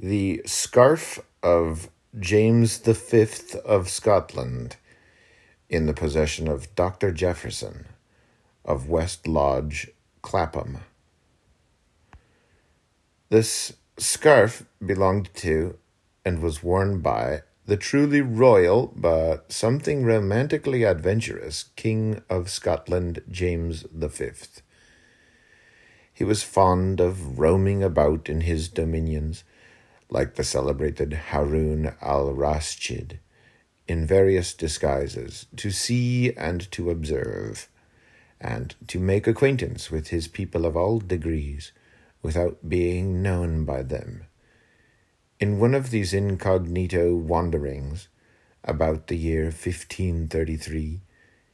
The scarf of James Fifth of Scotland, in the possession of Dr. Jefferson of West Lodge, Clapham. This scarf belonged to and was worn by the truly royal but something romantically adventurous King of Scotland, James Fifth. He was fond of roaming about in his dominions, like the celebrated Harun al Rashid, in various disguises, to see and to observe, and to make acquaintance with his people of all degrees, without being known by them. In one of these incognito wanderings, about the year 1533,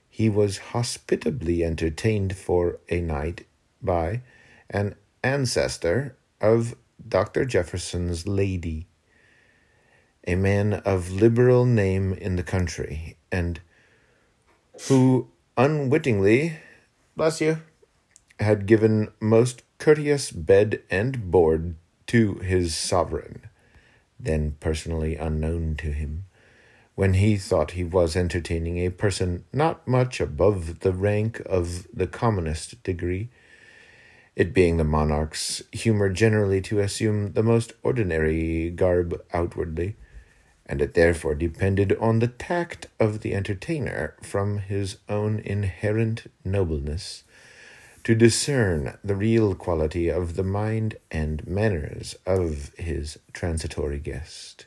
he was hospitably entertained for a night by an ancestor of Dr. Jefferson's lady, a man of liberal name in the country, and who unwittingly, bless you, had given most courteous bed and board to his sovereign, then personally unknown to him, when he thought he was entertaining a person not much above the rank of the commonest degree, it being the monarch's humour generally to assume the most ordinary garb outwardly, and it therefore depended on the tact of the entertainer from his own inherent nobleness to discern the real quality of the mind and manners of his transitory guest.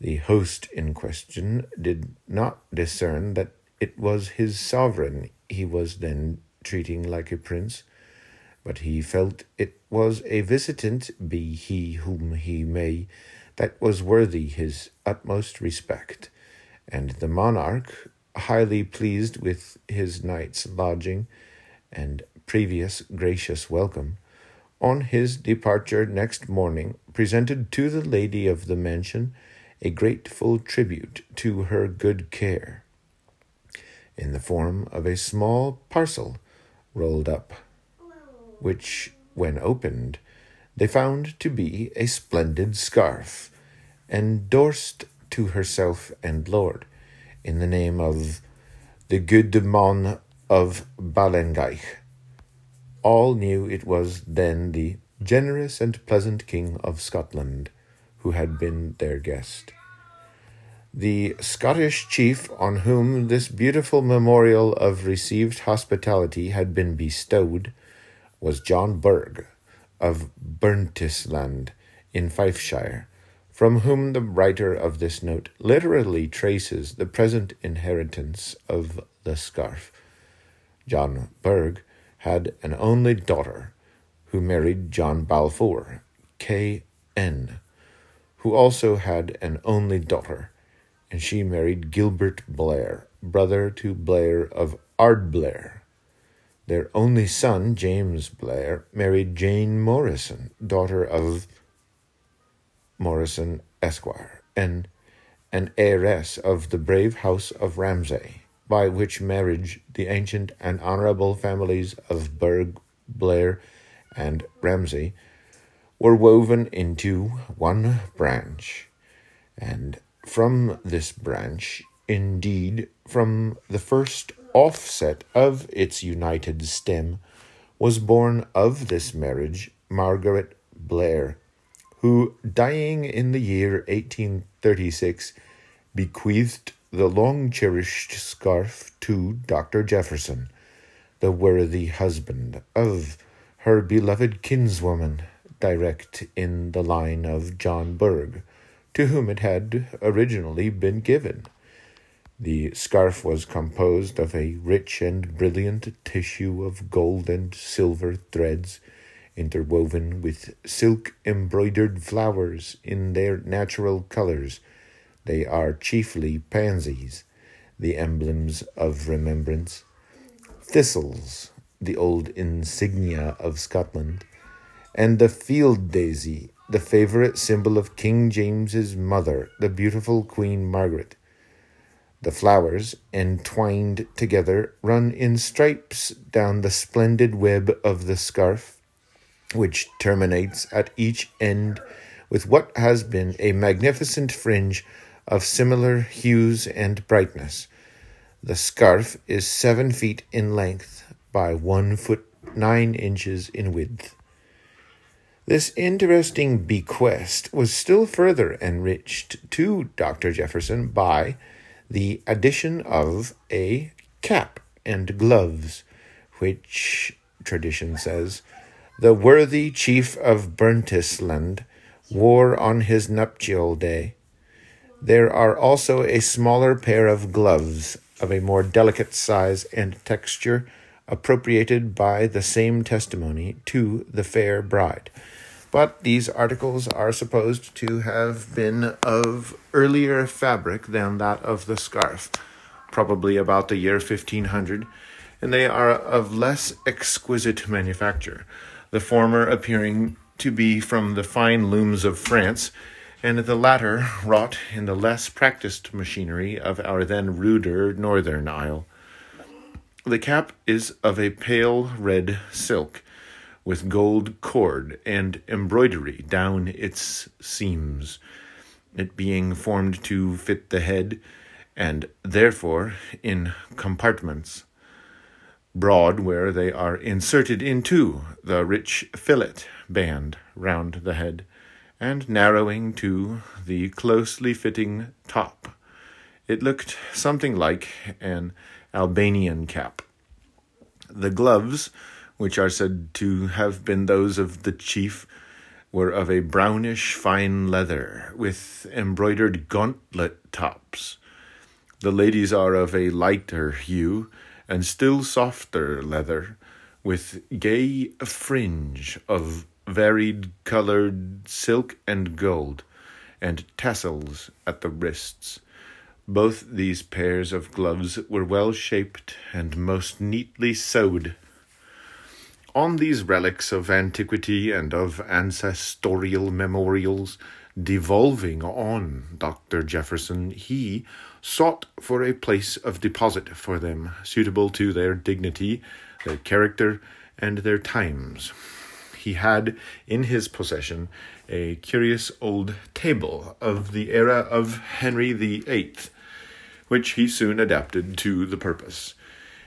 The host in question did not discern that it was his sovereign he was then treating like a prince, but he felt it was a visitant, be he whom he may, that was worthy his utmost respect, and the monarch, highly pleased with his night's lodging, and previous gracious welcome, on his departure next morning, presented to the lady of the mansion a grateful tribute to her good care, in the form of a small parcel rolled up, which, when opened, they found to be a splendid scarf, endorsed to herself and lord, in the name of the Goodman of Ballengeich. All knew it was then the generous and pleasant King of Scotland who had been their guest. The Scottish chief on whom this beautiful memorial of received hospitality had been bestowed was John Burgh of Burntisland in Fifeshire, from whom the writer of this note literally traces the present inheritance of the scarf. John Burgh had an only daughter, who married John Balfour, K.N., who also had an only daughter, and she married Gilbert Blair, brother to Blair of Ardblair. Their only son, James Blair, married Jane Morrison, daughter of Morrison Esquire, and an heiress of the brave house of Ramsay by which marriage the ancient and honorable families of Burgh, Blair, and Ramsay were woven into one branch, and from this branch, indeed, from the first offset of its united stem, was born of this marriage Margaret Blair, who, dying in the year 1836, bequeathed the long cherished scarf to Dr. Jefferson, the worthy husband of her beloved kinswoman, direct in the line of John Burgh, to whom it had originally been given. The scarf was composed of a rich and brilliant tissue of gold and silver threads, interwoven with silk embroidered flowers in their natural colors. They are chiefly pansies, the emblems of remembrance, thistles, the old insignia of Scotland, and the field daisy, the favorite symbol of King James's mother, the beautiful Queen Margaret. The flowers, entwined together, run in stripes down the splendid web of the scarf, which terminates at each end with what has been a magnificent fringe of similar hues and brightness. The scarf is seven feet in length by one foot nine inches in width. This interesting bequest was still further enriched to Dr. Jefferson by the addition of a cap and gloves, which tradition says the worthy chief of Burntisland wore on his nuptial day. There are also a smaller pair of gloves of a more delicate size and texture appropriated by the same testimony to the fair bride. But these articles are supposed to have been of earlier fabric than that of the scarf, probably about the year 1500, and they are of less exquisite manufacture, the former appearing to be from the fine looms of France, and the latter wrought in the less practiced machinery of our then ruder northern isle. The cap is of a pale red silk, with gold cord and embroidery down its seams, it being formed to fit the head, and therefore in compartments broad where they are inserted into the rich fillet band round the head, and narrowing to the closely fitting top. It looked something like an Albanian cap. The gloves, which are said to have been those of the chief, were of a brownish fine leather, with embroidered gauntlet tops. The ladies are of a lighter hue, and still softer leather, with gay fringe of varied colored silk and gold, and tassels at the wrists. Both these pairs of gloves were well shaped and most neatly sewed. On these relics of antiquity and of ancestorial memorials devolving on Dr. Jefferson, he sought for a place of deposit for them suitable to their dignity, their character, and their times. He had in his possession a curious old table of the era of Henry Eighth, which he soon adapted to the purpose.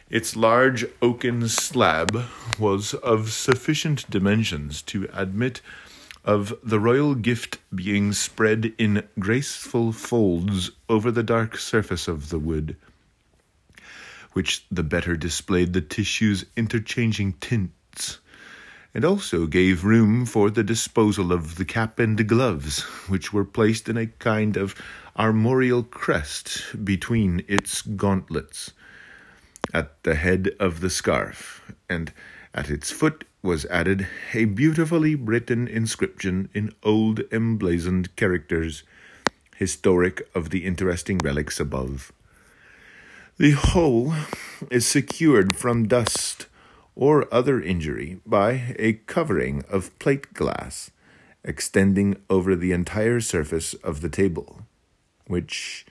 Its large oaken slab was of sufficient dimensions to admit of the royal gift being spread in graceful folds over the dark surface of the wood, which the better displayed the tissue's interchanging tints, and also gave room for the disposal of the cap and gloves, which were placed in a kind of armorial crest between its gauntlets, at the head of the scarf, and at its foot was added a beautifully written inscription in old emblazoned characters, historic of the interesting relics above. The whole is secured from dust or other injury by a covering of plate glass extending over the entire surface of the table, which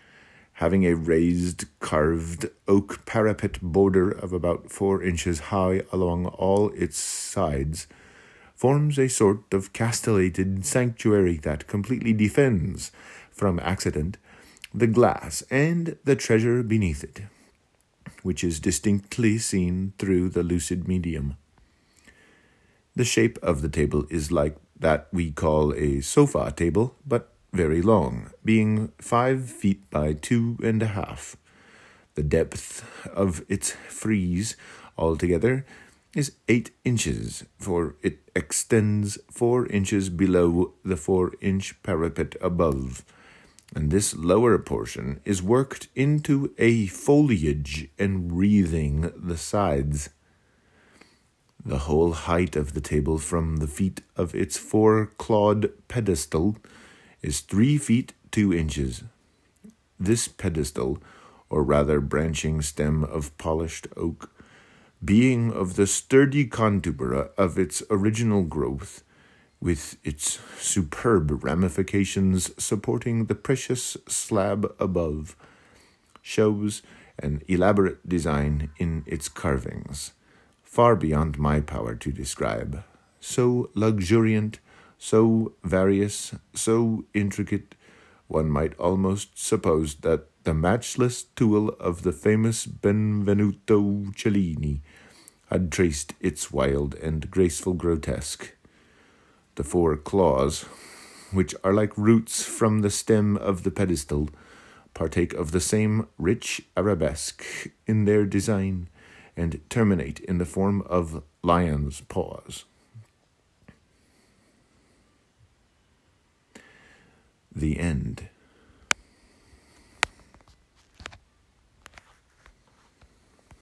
having a raised carved oak parapet border of about four inches high along all its sides, forms a sort of castellated sanctuary that completely defends from accident the glass and the treasure beneath it, which is distinctly seen through the lucid medium. The shape of the table is like that we call a sofa table, but very long, being five feet by two and a half. The depth of its frieze altogether is eight inches, for it extends four inches below the four inch parapet above, and this lower portion is worked into a foliage enwreathing the sides. The whole height of the table from the feet of its four clawed pedestal is three feet two inches. This pedestal, or rather branching stem of polished oak, being of the sturdy contubera of its original growth, with its superb ramifications supporting the precious slab above, shows an elaborate design in its carvings, far beyond my power to describe, so luxuriant so various, so intricate, one might almost suppose that the matchless tool of the famous Benvenuto Cellini had traced its wild and graceful grotesque. The four claws, which are like roots from the stem of the pedestal, partake of the same rich arabesque in their design and terminate in the form of lion's paws. The end.